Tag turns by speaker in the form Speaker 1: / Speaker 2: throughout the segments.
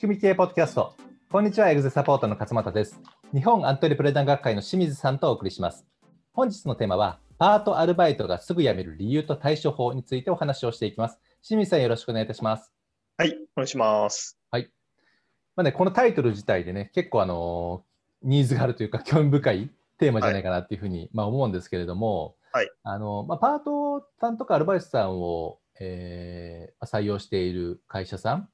Speaker 1: 仕組み系ポッドキャスト。こんにちは、エグゼサポートの勝又です。日本アントレプレダン学会の清水さんとお送りします。本日のテーマは、パートアルバイトがすぐ辞める理由と対処法についてお話をしていきます。清水さん、よろしくお願いいたします。
Speaker 2: はい、お願いします。
Speaker 1: まあね、このタイトル自体でね、結構あのニーズがあるというか、興味深いテーマじゃないかなっていうふうに、まあ、思うんですけれども、
Speaker 2: はい
Speaker 1: あのまあ、パートさんとかアルバイトさんを、えー採用している会社さん、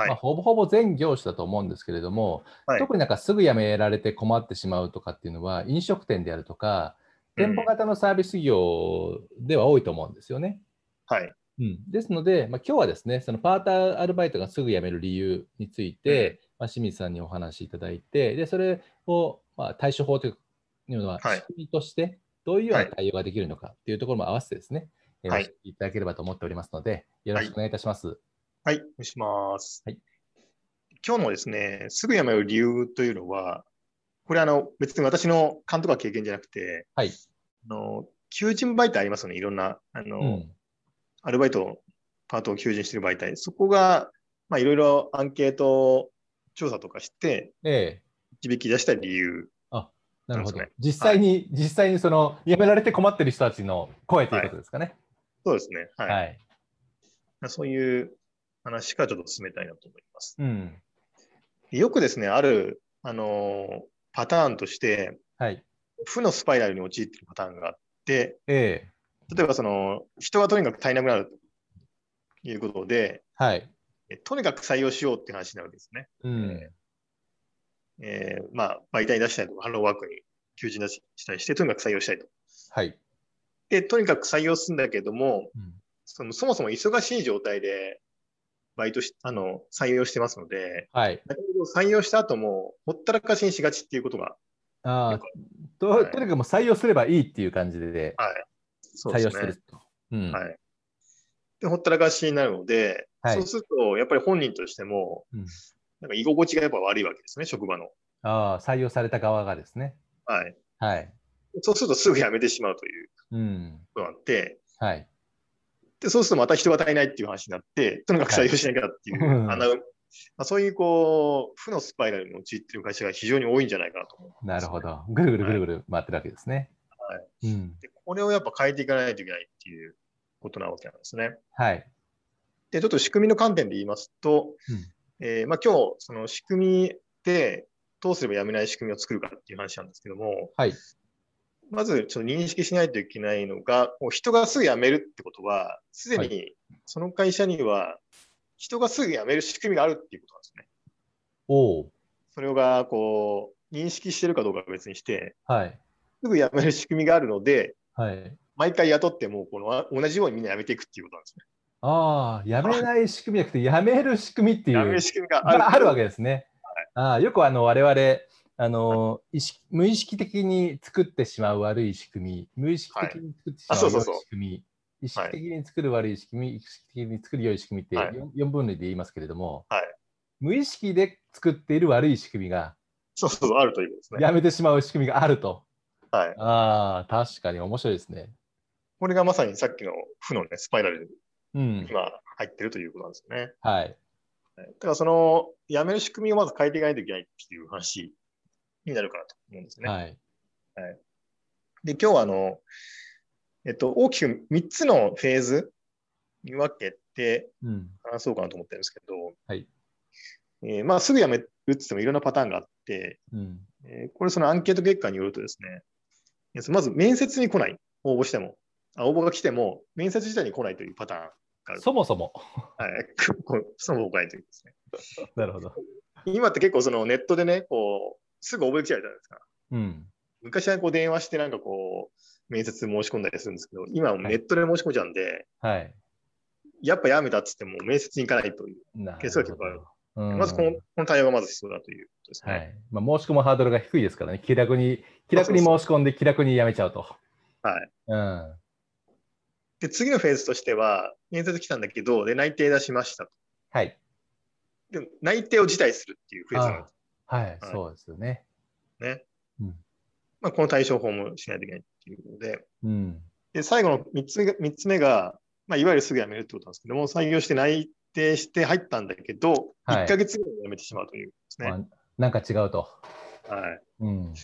Speaker 2: はい。
Speaker 1: まあ、ほぼほぼ全業種だと思うんですけれども、
Speaker 2: はい。
Speaker 1: 特になんかすぐ辞められて困ってしまうとかっていうのは、飲食店であるとか、店舗型のサービス業では多いと思うんですよね。
Speaker 2: はい、
Speaker 1: うん、ですので、まあ、今日はですね、そのパートアルバイトがすぐ辞める理由について、まあ、清水さんにお話しいただいて、でそれを、まあ、対処法というのは、
Speaker 2: はい。
Speaker 1: 仕組みとしてどういうよう
Speaker 2: は
Speaker 1: ない。対応ができるのかっていうところも合わせてですね、えー
Speaker 2: はい。
Speaker 1: お話しいただければと思っておりますので、よろしくお願いいたします。
Speaker 2: はい、お願いします。
Speaker 1: はい
Speaker 2: 今日のですね、すぐ辞める理由というのは、これあの、別に私の勘とか経験じゃなくて、
Speaker 1: はい。
Speaker 2: あの、求人媒体ありますよね、いろんな、あの、
Speaker 1: うん
Speaker 2: アルバイト、パートを求人している媒体。そこが、まあ、いろいろアンケート調査とかして、
Speaker 1: ええ
Speaker 2: 導き出した理由。
Speaker 1: なるほど。実際に、実際にその辞められて困ってる人たちの声ということですかね。
Speaker 2: そうですね。はい。
Speaker 1: はい。
Speaker 2: そういう話からちょっと進めたいなと思います。
Speaker 1: うん。
Speaker 2: よくですね、ある、あの、パターンとして、
Speaker 1: はい。
Speaker 2: 負のスパイラルに陥っているパターンがあって、
Speaker 1: ええ
Speaker 2: 例えばその人がとにかく足りなくなるということで、
Speaker 1: はい。
Speaker 2: えとにかく採用しようっていう話になるわけですね。
Speaker 1: うん。
Speaker 2: えーまあ、媒体に出したりとか、ハローワークに求人出ししたりして、とにかく採用したいと。
Speaker 1: はい。
Speaker 2: で、とにかく採用するんだけども、
Speaker 1: うん
Speaker 2: そのそもそも忙しい状態でバイトし、あの、採用してますので、
Speaker 1: はい。
Speaker 2: だけど採用した後も、ほったらかしにしがちっていうことが、
Speaker 1: ああと
Speaker 2: はい
Speaker 1: とにかくもう採用すればいいっていう感じで
Speaker 2: はい。そう
Speaker 1: 採
Speaker 2: ですね
Speaker 1: 用してる。と。うん
Speaker 2: はい。で、ほったらかしになるので、
Speaker 1: はい
Speaker 2: そうすると、やっぱり本人としても、
Speaker 1: うん
Speaker 2: なんか居心地がやっぱ悪いわけですね、職場の。
Speaker 1: ああ、採用された側がですね。
Speaker 2: はい。
Speaker 1: はい。
Speaker 2: そうするとすぐ辞めてしまうという
Speaker 1: うん。
Speaker 2: ことがあって、
Speaker 1: はい。
Speaker 2: で、そうするとまた人が足りないっていう話になって、とにかく採用しなきゃっていう、
Speaker 1: はい
Speaker 2: 穴埋まあ、そういうこう、負のスパイラルに陥っている会社が非常に多いんじゃないかなと思う。
Speaker 1: なるほど。ぐるぐるぐるぐる回ってるわけですね。
Speaker 2: はい。
Speaker 1: うん。
Speaker 2: でこれをやっぱ変えていかないといけないっていうことなわけなんですね。
Speaker 1: はい。
Speaker 2: で、ちょっと仕組みの観点で言いますと、えーまあ、今日、その仕組みでどうすれば辞めない仕組みを作るかっていう話なんですけども、
Speaker 1: はい。
Speaker 2: まずちょっと認識しないといけないのが、もう人がすぐ辞めるってことは、すで
Speaker 1: は
Speaker 2: にその会社には人がすぐ辞める仕組みがあるっていうことなんですね。
Speaker 1: おお。
Speaker 2: それがこう認識してるかどうかは別にして、
Speaker 1: はい。
Speaker 2: すぐ辞める仕組みがあるので、
Speaker 1: はい。
Speaker 2: 毎回雇ってもこの同じようにみんな辞めていくっていうことなんですね。
Speaker 1: ああ、辞めない仕組みじゃなくて、辞める仕組みっていう。
Speaker 2: 辞める仕組みがある
Speaker 1: があるわけですね。ああよくあの我々あの、意識無意識的に作ってしまう悪い仕組み、無意識的に作ってしまう良い仕組み、意識的に作る悪い仕組み、意識的に作る良い仕組みって
Speaker 2: はい
Speaker 1: 4, 分類で言いますけれども、
Speaker 2: はい
Speaker 1: 無意識で作っている悪い仕組みが、
Speaker 2: そうそう、あるということですね。
Speaker 1: やめてしまう仕組みがあると。
Speaker 2: はい。
Speaker 1: ああ、確かに面白いですね。
Speaker 2: これがまさにさっきの負のね、スパイラル
Speaker 1: うん
Speaker 2: に。今入ってるということなんですよね。
Speaker 1: はい。
Speaker 2: はいだからその、辞める仕組みをまず変えていかないといけないっていう話になるかなと思うんですね。
Speaker 1: はい。
Speaker 2: で、今日はあの、えっと、大きく3つのフェーズに分けて
Speaker 1: うん。
Speaker 2: 話そうかなと思ってるんですけど、
Speaker 1: はい。
Speaker 2: えーまあ、すぐ辞めるって言ってもいろんなパターンがあって、
Speaker 1: うん。
Speaker 2: えーこれそのアンケート結果によるとですね、えーまず面接に来ない、応募しても、あ応募が来ても、面接自体に来ないというパターンがある。
Speaker 1: そもそも。
Speaker 2: はい、こうその来ないというですね。
Speaker 1: なるほど。
Speaker 2: 今って結構そのネットでね、こう、すぐ応募できちゃうじゃないですか。
Speaker 1: うん。
Speaker 2: 昔はこう電話してなんかこう、面接申し込んだりするんですけど、今はネットで申し込んじゃうんで、
Speaker 1: はい。
Speaker 2: やっぱやめたっつっても面接に行かないという。
Speaker 1: な
Speaker 2: ケースが結構ある
Speaker 1: うん
Speaker 2: まずこのこの対応がまず必要だということですね。
Speaker 1: はいまあ、申し込むハードルが低いですからね、気楽に気楽に申し込んで気楽に辞めちゃうと。
Speaker 2: はい。
Speaker 1: うん、
Speaker 2: で、次のフェーズとしては、面接来たんだけど、で、内定出しましたと。
Speaker 1: はい、
Speaker 2: で、内定を辞退するっていうフェーズなんです
Speaker 1: はい、
Speaker 2: はい
Speaker 1: そうですよね。
Speaker 2: ね。
Speaker 1: うん
Speaker 2: まあ、この対処法もしないといけないっていうことで、
Speaker 1: うん、
Speaker 2: で、最後の3つ目が、三つ目が、まあ、いわゆるすぐ辞めるってことなんですけども、採用して内定して入ったんだけど、
Speaker 1: はい
Speaker 2: 1ヶ月後に辞めてしまうというですね。
Speaker 1: まあなんか違うと。
Speaker 2: はい
Speaker 1: うん。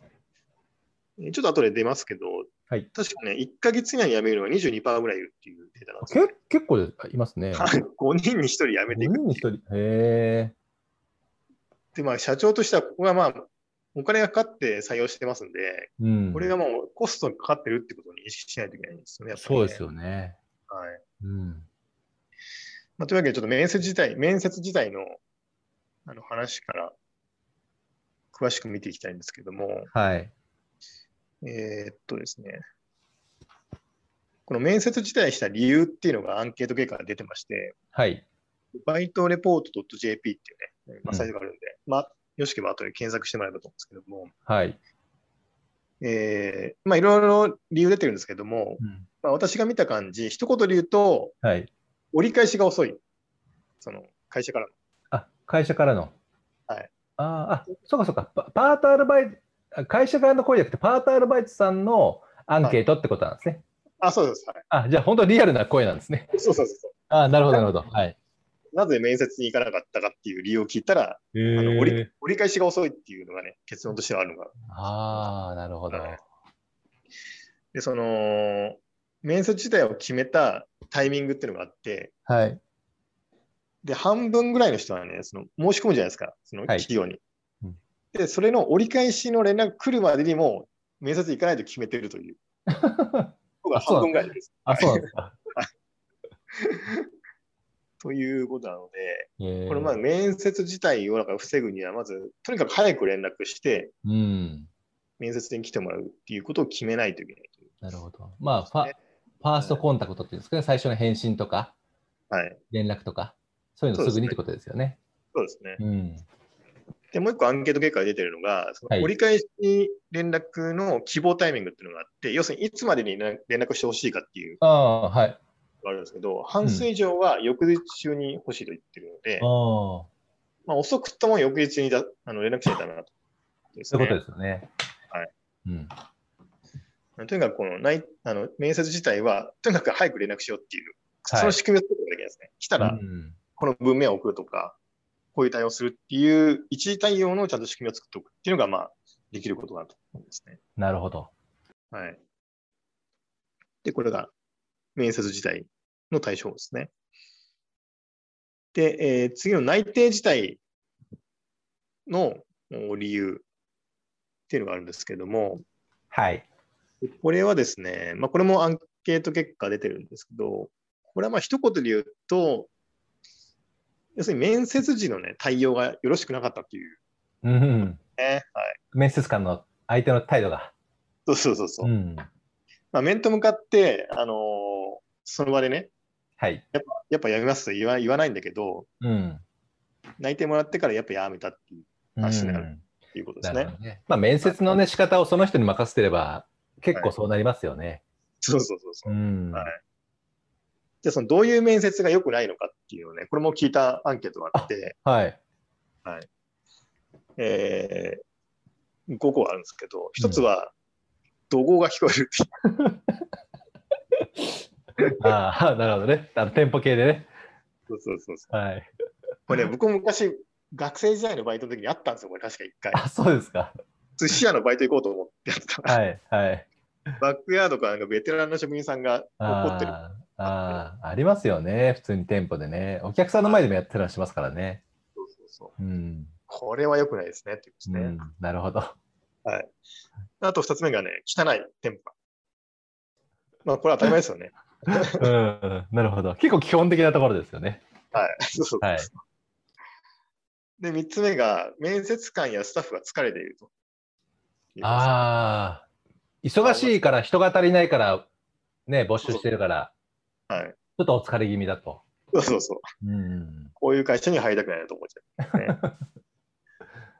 Speaker 2: えーちょっと後で出ますけど、
Speaker 1: はい
Speaker 2: 確かね、1ヶ月以内に辞めるのが22%ぐらいいるっていうデータなんですよ、
Speaker 1: け結構いますね。
Speaker 2: はい5人に1人辞めてい
Speaker 1: 5
Speaker 2: く
Speaker 1: 人に1人？へえ。
Speaker 2: で、まあ、社長としては、ここがまあ、お金がかかって採用してますんで、
Speaker 1: うん。
Speaker 2: これがもうコストにかかってるってことに意識しないといけないんですよね。ね
Speaker 1: そうですよね。
Speaker 2: はい。
Speaker 1: うん。
Speaker 2: まあ、というわけで、ちょっと面接自体、面接自体のあの話から詳しく見ていきたいんですけども、
Speaker 1: はい。
Speaker 2: えーっとですね、この面接自体した理由っていうのがアンケート結果が出てまして、
Speaker 1: はい。
Speaker 2: バイトレポート .jp っていうね、まあ、
Speaker 1: うん
Speaker 2: サイトがあるんで、まあ、よしければ後で検索してもらえばと思うんですけども、
Speaker 1: はい。
Speaker 2: えーまあ、いろいろ理由出てるんですけども、
Speaker 1: うん
Speaker 2: まあ、私が見た感じ、一言で言うと、
Speaker 1: はい。
Speaker 2: 折り返しが遅い。その会社からの。
Speaker 1: あ、会社からの。
Speaker 2: はい。
Speaker 1: あーあ、そうかそうか。パパートアルバイト、あ会社からの声じゃなくて、パートアルバイトさんのアンケートってことなんですね。
Speaker 2: あ、そうです。はい。
Speaker 1: あ、じゃあ本当リアルな声なんですね。
Speaker 2: そうそうそうそう。
Speaker 1: あなるほど、なるほど。はい。
Speaker 2: なぜ面接に行かなかったかっていう理由を聞いたら、
Speaker 1: へ
Speaker 2: あの折り
Speaker 1: え。
Speaker 2: 折り返しが遅いっていうのがね、結論としてはあるのが。
Speaker 1: ああ、なるほど。
Speaker 2: はいで、その、面接自体を決めたタイミングっていうのがあって、
Speaker 1: はい。
Speaker 2: で、半分ぐらいの人はね、その申し込むじゃないですか、その
Speaker 1: はい
Speaker 2: 企業に。
Speaker 1: うん
Speaker 2: で、それの折り返しの連絡来るまでにも、面接行かないと決めてるという。人が半分ぐらいです。
Speaker 1: あ、そうなんですか。
Speaker 2: ということなので、これまあ面接自体をなんか防ぐには、まず、とにかく早く連絡して、
Speaker 1: うん。
Speaker 2: 面接に来てもらうっていうことを決めないといけないという。
Speaker 1: なるほど。まあ、ファファーストコンタクトっていうんですかね、最初の返信とか、
Speaker 2: はい。
Speaker 1: 連絡とか、そういうのすぐにってことですよね。
Speaker 2: そうですね。
Speaker 1: うん。
Speaker 2: で、もう一個アンケート結果が出てるのが、そ
Speaker 1: はい
Speaker 2: の折り返し連絡の希望タイミングっていうのがあって、要するにいつまでに連連絡してほしいかっていう
Speaker 1: ああ、はい。
Speaker 2: のがあるんですけど、半数以上は翌日中に欲しいと言ってるので、まあ、遅くとも翌日にだあの連絡しないとダメだと。ね
Speaker 1: そういうことですよね。
Speaker 2: はい。
Speaker 1: うん。
Speaker 2: とにかくこの内あの面接自体は、とにかく早く連絡しようっていう、
Speaker 1: はい
Speaker 2: その仕組みを作ることができないですね。来たら、
Speaker 1: うん
Speaker 2: この文面を送るとか、こういう対応をするっていう、一時対応のちゃんと仕組みを作っておくっていうのが、まあ、できることかなと思いますね。
Speaker 1: なるほど。
Speaker 2: はい。で、これが面接自体の対象ですね。で、えー次の内定自体のお理由っていうのがあるんですけども、
Speaker 1: はい。
Speaker 2: これはですね、まあ、これもアンケート結果出てるんですけど、これはまあ一言で言うと、要するに面接時のね、対応がよろしくなかったっていう
Speaker 1: うん。
Speaker 2: ね。はい。
Speaker 1: 面接官の相手の態度が。
Speaker 2: そうそうそうそう。
Speaker 1: ん。
Speaker 2: まあ、面と向かって、あのーその場でね、
Speaker 1: はい。
Speaker 2: やっぱやめますと言わ言わないんだけど、
Speaker 1: うん。
Speaker 2: 内定もらってからやっぱやめたっていう話になる
Speaker 1: うん
Speaker 2: っていうことですね。
Speaker 1: なるほどね。まあ、面接のね、仕方をその人に任せてれば、結構そうなりますよね。
Speaker 2: そうそうそうそうう。
Speaker 1: ん。
Speaker 2: はいじゃあ、そのどういう面接が良くないのかっていうのをね、これも聞いたアンケートがあって、
Speaker 1: はい。
Speaker 2: えー、5個あるんですけど、一つは、怒号が聞こえるっていう。
Speaker 1: ああ、なるほどね。あの店舗系でね。
Speaker 2: そうそうそうそう。
Speaker 1: はい。
Speaker 2: これね、僕も昔、学生時代のバイトの時にあったんですよ、これ確か一回。
Speaker 1: あ、そうですか。
Speaker 2: 寿司屋のバイト行こうと思ってやったら、
Speaker 1: はい。はい。
Speaker 2: バックヤードからなんかベテランの職人さんが怒ってる。
Speaker 1: あーあー、ありますよね。普通に店舗でね。お客さんの前でもやってたりしますからね。
Speaker 2: そうそうそう。
Speaker 1: うん。
Speaker 2: これは良くないですねって言うんですね。
Speaker 1: うん、なるほど。
Speaker 2: はい。あと二つ目がね、汚い店舗。まあ、これは当たり前ですよね。
Speaker 1: うん、なるほど。結構基本的なところですよね。
Speaker 2: はい。そうそう
Speaker 1: はい。
Speaker 2: で、三つ目が、面接官やスタッフが疲れていると。
Speaker 1: ああ、忙しいから人が足りないから、ね、募集してるから、
Speaker 2: あ。はい。
Speaker 1: ちょっとお疲れ気味だと。
Speaker 2: そうそうそう。
Speaker 1: うん。
Speaker 2: こういう会社に入りたくないなと思っちゃう、ね。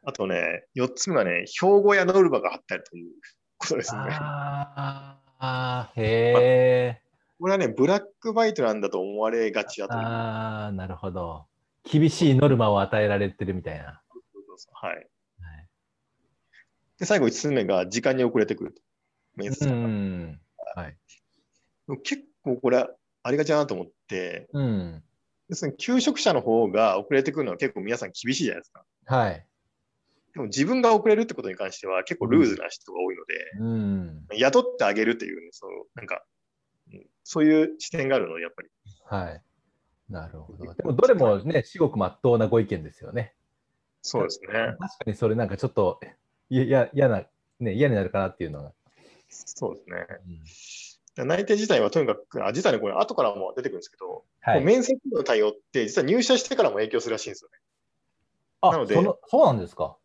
Speaker 2: あとね、四つ目がね、標語やノルマが貼ってあるということですね。
Speaker 1: ああ、へえ。
Speaker 2: これはね、ブラックバイトなんだと思われがちだという。
Speaker 1: ああ、なるほど。厳しいノルマを与えられてるみたいな。
Speaker 2: はい。
Speaker 1: はい
Speaker 2: で、最後五つ目が時間に遅れてくると。面接
Speaker 1: うん。はい。
Speaker 2: 結構これありがちだなと思って、
Speaker 1: うん。
Speaker 2: 要するに求職者の方が遅れてくるのは結構皆さん厳しいじゃないですか。
Speaker 1: はい。
Speaker 2: でも自分が遅れるってことに関しては結構ルーズな人が多いので、
Speaker 1: うん。
Speaker 2: 雇ってあげるっていうね、そう、なんか、うんそういう視点があるので、やっぱり。
Speaker 1: はい。なるほど。でも、どれもね、至極まっとうなご意見ですよね。
Speaker 2: そうですね。
Speaker 1: 確かにそれなんかちょっと、いや、嫌な、ね、嫌になるかなっていうのが。
Speaker 2: そうですね。
Speaker 1: うん
Speaker 2: 内定自体はとにかく、あ、実はね、これ後からも出てくるんですけど、
Speaker 1: はい。
Speaker 2: 面接の対応って実は入社してからも影響するらしいんですよね。
Speaker 1: あ
Speaker 2: なので
Speaker 1: そのそうなんですか？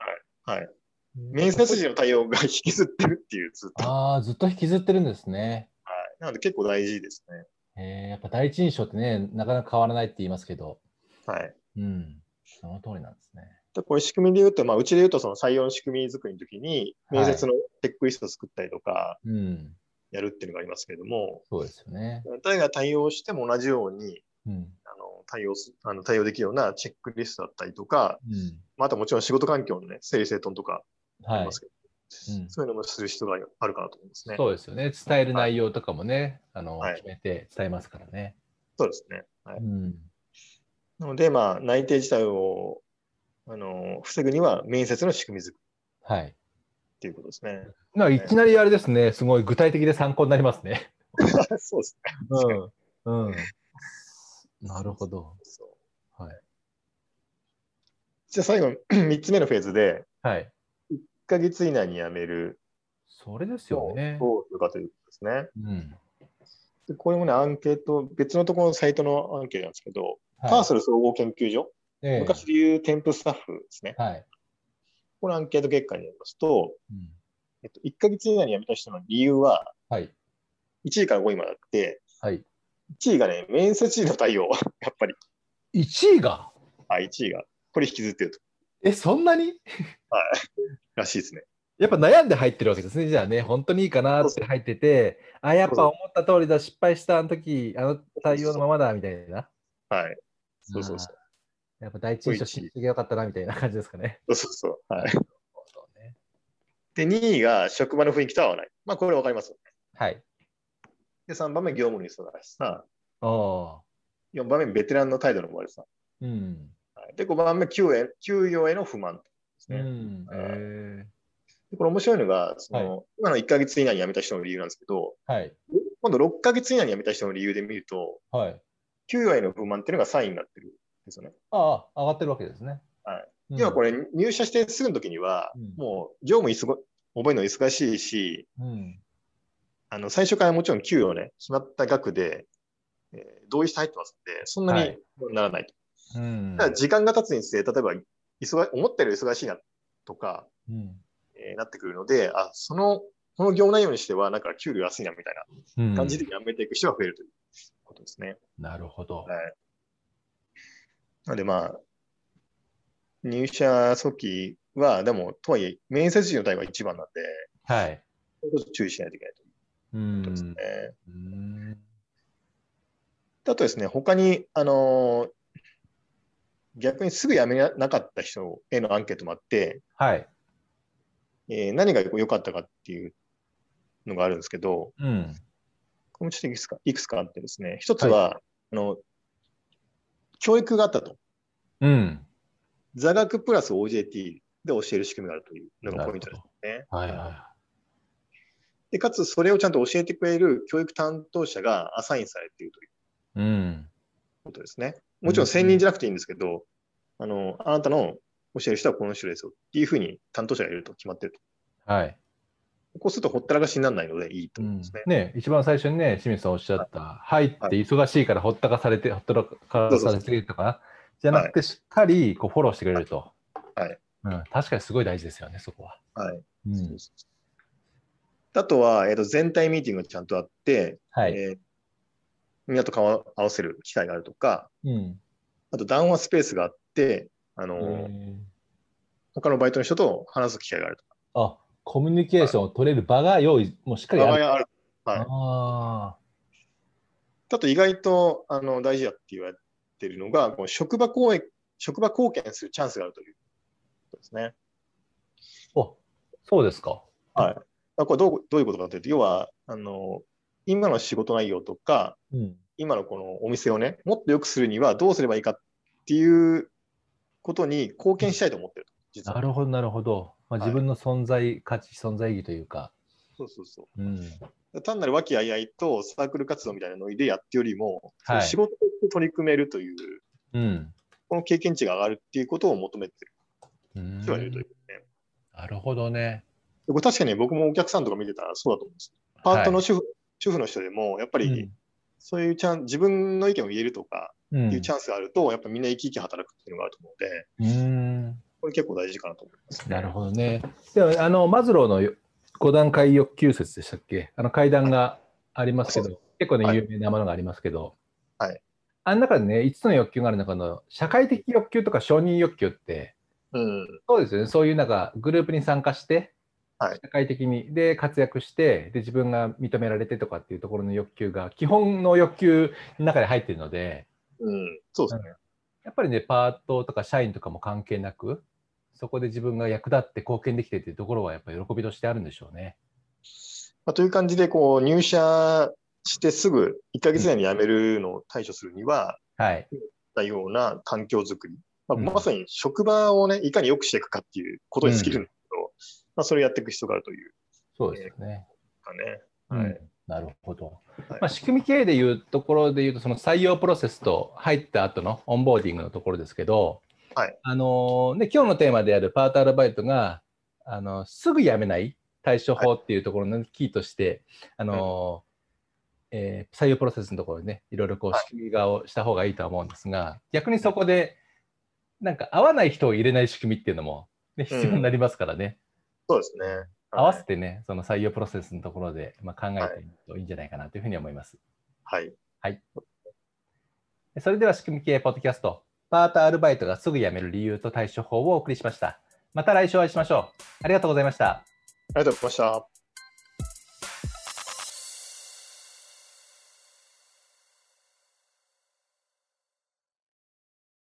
Speaker 2: はい。面接時の対応が引きずってるっていう、ずっと。
Speaker 1: ああ、ずっと引きずってるんですね。
Speaker 2: なので結構大事ですね。
Speaker 1: えー、やっぱ第一印象ってね、なかなか変わらないって言いますけど、
Speaker 2: はい。
Speaker 1: うん、その通りなんですね。
Speaker 2: でこれ仕組みで言うと、まあ、うちで言うとその採用の仕組み作りの時に、
Speaker 1: はい
Speaker 2: 面接のチェックリストを作ったりとか、
Speaker 1: うん、
Speaker 2: やるっていうのがありますけれども、
Speaker 1: そうですよね。
Speaker 2: 誰が対応しても同じように、
Speaker 1: うん、
Speaker 2: あの対応すあの対応できるようなチェックリストだったりとか、
Speaker 1: うん、
Speaker 2: まあ、あともちろん仕事環境のね、整理整頓とかあ
Speaker 1: はい
Speaker 2: りま。すけど、
Speaker 1: うん
Speaker 2: そういうのもする必要があるかなと思いますね。
Speaker 1: そうですよね。伝える内容とかもね、あの、
Speaker 2: はい
Speaker 1: 決めて伝えますからね。
Speaker 2: そうですね。はい、
Speaker 1: うん、
Speaker 2: なので、まあ、内定自体をあの防ぐには面接の仕組み作り
Speaker 1: はい。
Speaker 2: っていうことですね。
Speaker 1: なんかいきなりあれですね、すごい具体的で参考になりますね。
Speaker 2: そうですね。
Speaker 1: うん。うん。なるほど。はい。
Speaker 2: じゃあ最後、3つ目のフェーズで、
Speaker 1: はい。
Speaker 2: 1ヶ月以内に辞める
Speaker 1: それですよね。
Speaker 2: どうかということですね。
Speaker 1: うん。
Speaker 2: でこれもね、アンケート、別のところのサイトのアンケートなんですけど、パー
Speaker 1: は
Speaker 2: ソル総合研究所、
Speaker 1: い。ええ
Speaker 2: 昔でいう添付スタッフですね。
Speaker 1: はい。
Speaker 2: このアンケート結果によりますと、
Speaker 1: うん
Speaker 2: えっと、1ヶ月以内に辞めた人の理由は、
Speaker 1: はい。
Speaker 2: 1位から5位まであって、
Speaker 1: はい。
Speaker 2: 1位がね、面接時の対応、やっぱり、
Speaker 1: 1位が？
Speaker 2: あ、1位が、これ引きずってると、
Speaker 1: え、そんなに？
Speaker 2: らしいですね。
Speaker 1: やっぱ悩んで入ってるわけですね。じゃあね、本当にいいかなって入ってて、あ、やっぱ思った通りだ、失敗したあの時、あの対応のままだ、みたいな。
Speaker 2: はい。そうそうそう。
Speaker 1: やっぱ第一印象信じてよかったな、みたいな感じですかね。
Speaker 2: そうそうそう。はい。で、2位が職場の雰囲気と合わない。まあ、これわかりますよね。
Speaker 1: はい。
Speaker 2: で、3番目、業務の忙しさ。
Speaker 1: ああ。
Speaker 2: 4番目、ベテランの態度の悪さ。
Speaker 1: うん。
Speaker 2: はいで、5番目、給与へ給与への不満ですね。
Speaker 1: うん。え
Speaker 2: でこれ面白いのが、その、
Speaker 1: は
Speaker 2: 今の1ヶ月以内に辞めた人の理由なんですけど、
Speaker 1: ー、はい。
Speaker 2: 今度6ヶ月以内に辞めた人の理由で見ると、
Speaker 1: はい。
Speaker 2: 給与への不満っていうのが3位になってるんですよね。
Speaker 1: ああ、上がってるわけですね。
Speaker 2: はい
Speaker 1: う
Speaker 2: はこれ入社してすぐの時には、
Speaker 1: うん
Speaker 2: もう業務覚えるの忙しいし、
Speaker 1: うん。
Speaker 2: あの最初からもちろん給与ね、決まった額で、えー同意して入ってますんで、そんなに
Speaker 1: はい
Speaker 2: ならないと。
Speaker 1: うん。
Speaker 2: ただ時間が経つにつれ、例えば忙思ったより忙しいなとか、
Speaker 1: うん
Speaker 2: えーなってくるので、あ、その、この業務内容にしては、なんか給料安いなみたい
Speaker 1: うん
Speaker 2: な感じで辞めていく人が増えるということですね。
Speaker 1: なるほど。
Speaker 2: はい。なのでまあ、入社初期は、でも、とはいえ、面接時の対応が一番なんで、
Speaker 1: はい。
Speaker 2: ちょっと注意しないといけないという
Speaker 1: うん
Speaker 2: ことですね。
Speaker 1: うん
Speaker 2: あとですね、他に、あのー逆にすぐ辞めなかった人へのアンケートもあって、
Speaker 1: はい。
Speaker 2: えー何が良かったかっていうのがあるんですけど、
Speaker 1: うん。
Speaker 2: これもちょっといくつかいくつかあってですね、一つは、あの、教育があったと。
Speaker 1: うん。
Speaker 2: 座学プラス OJT で教える仕組みがあるというのがポイントですね。
Speaker 1: はいは
Speaker 2: で、かつそれをちゃんと教えてくれる教育担当者がアサインされているという
Speaker 1: い。うん。
Speaker 2: ことですね。もちろん専任じゃなくていいんですけど、あの、あなたの教える人はこの人ですよっていうふうに担当者がいると決まってると。
Speaker 1: はい。
Speaker 2: こうするとほったらかしにならないのでいいと
Speaker 1: うん
Speaker 2: 思いますね。
Speaker 1: ね、一番最初にね、清水さんおっしゃった、入って忙しいからほったかされて、ほったらかされてるとか、じゃなくて、しっかりこうフォローしてくれると。
Speaker 2: はい
Speaker 1: うん。確かにすごい大事ですよね、そこは。
Speaker 2: はい。
Speaker 1: うん。
Speaker 2: あとは、えっ、と、全体ミーティングがちゃんとあって、
Speaker 1: はい。
Speaker 2: えーみんなと顔を合わせる機会があるとか、
Speaker 1: うん。
Speaker 2: あと談話スペースがあって、あの、
Speaker 1: え
Speaker 2: 他のバイトの人と話す機会があると
Speaker 1: ーあ、コミュニケーションを取れる場が用意、もうしっかり
Speaker 2: か。
Speaker 1: ある。
Speaker 2: ある。はい。
Speaker 1: あ
Speaker 2: あと意外とあの大事だって言われているのが、この職場公演職場貢献するチャンスがあるということですね。
Speaker 1: あ。お、そうですか。
Speaker 2: はい。まあ、これどうどういうことかというと、要は、あの、今の仕事内容とか、
Speaker 1: うん。
Speaker 2: 今のこのお店をね、もっと良くするにはどうすればいいかっていうことに貢献したいと思ってる。実は。
Speaker 1: なるほど、なるほど。まあ、
Speaker 2: はい
Speaker 1: 自分の存在価値、存在意義というか。
Speaker 2: そうそうそう。
Speaker 1: うん。
Speaker 2: 単なる和気あいあいとサークル活動みたいなノリでやってよりも、
Speaker 1: はい
Speaker 2: 仕事として取り組めるという、
Speaker 1: うん。
Speaker 2: この経験値が上がるっていうことを求めてる
Speaker 1: うん
Speaker 2: というね。
Speaker 1: なるほどね。
Speaker 2: でこれ確かに僕もお客さんとか見てたらそうだと思うんです。パートの主婦,、主婦の人でも、やっぱりそういうチャン、自分の意見を言えるとか
Speaker 1: うん。
Speaker 2: いうチャンスがあると、やっぱみんな生き生き働くっていうのがあると思うので、
Speaker 1: うん。
Speaker 2: これ結構大事かなと思います、
Speaker 1: なるほどね。でも、あの、マズローの5段階欲求説でしたっけ？あの階段がありますけ
Speaker 2: そ
Speaker 1: ど、結構ね、
Speaker 2: はい
Speaker 1: 有名なものがありますけど、
Speaker 2: はい。
Speaker 1: あの中でね、5つの欲求がある中の社会的欲求とか承認欲求って、
Speaker 2: うん。
Speaker 1: そうですよね、そういうなんかグループに参加して、
Speaker 2: はい
Speaker 1: 社会的にで活躍してで、自分が認められてとかっていうところの欲求が基本の欲求の中で入っているので、
Speaker 2: うん。そうですね。
Speaker 1: やっぱりね、パートとか社員とかも関係なく、そこで自分が役立って貢献できてっていうところはやっぱり喜びとしてあるんでしょうね。
Speaker 2: まあ、という感じで、こう、入社してすぐ1ヶ月以内に辞めるのを対処するには、
Speaker 1: はい。
Speaker 2: たような環境づくり。まあ、
Speaker 1: うん
Speaker 2: まさに職場をね、いかに良くしていくかっていうことに尽きるんまあ、それをやっていく必要があるという
Speaker 1: そうですよね。
Speaker 2: かね。
Speaker 1: うん
Speaker 2: はい。
Speaker 1: なるほど。
Speaker 2: はい
Speaker 1: まあ、仕組み経営でいうところでいうと、その採用プロセスと入った後のオンボーディングのところですけど、
Speaker 2: はい
Speaker 1: あので今日のテーマであるパートアルバイトがあのすぐ辞めない対処法っていうところのキーとして、あのえー採用プロセスのところにね、いろいろこう
Speaker 2: はい
Speaker 1: 仕組み化をした方がいいとは思うんですが、逆にそこで、なんか合わない人を入れない仕組みっていうのも、ね、必要になりますからね。
Speaker 2: そうですね。
Speaker 1: 合わせ
Speaker 2: はい。
Speaker 1: てね、その採用プロセスのところで、まあ、考えてみるといいんじゃないかなというふうに思います。
Speaker 2: はい。
Speaker 1: それでは仕組み系ポッドキャスト、パートアルバイトがすぐ辞める理由と対処法をお送りしました。また来週お会いしましょう。ありがとうございました。
Speaker 2: ありがとうございました。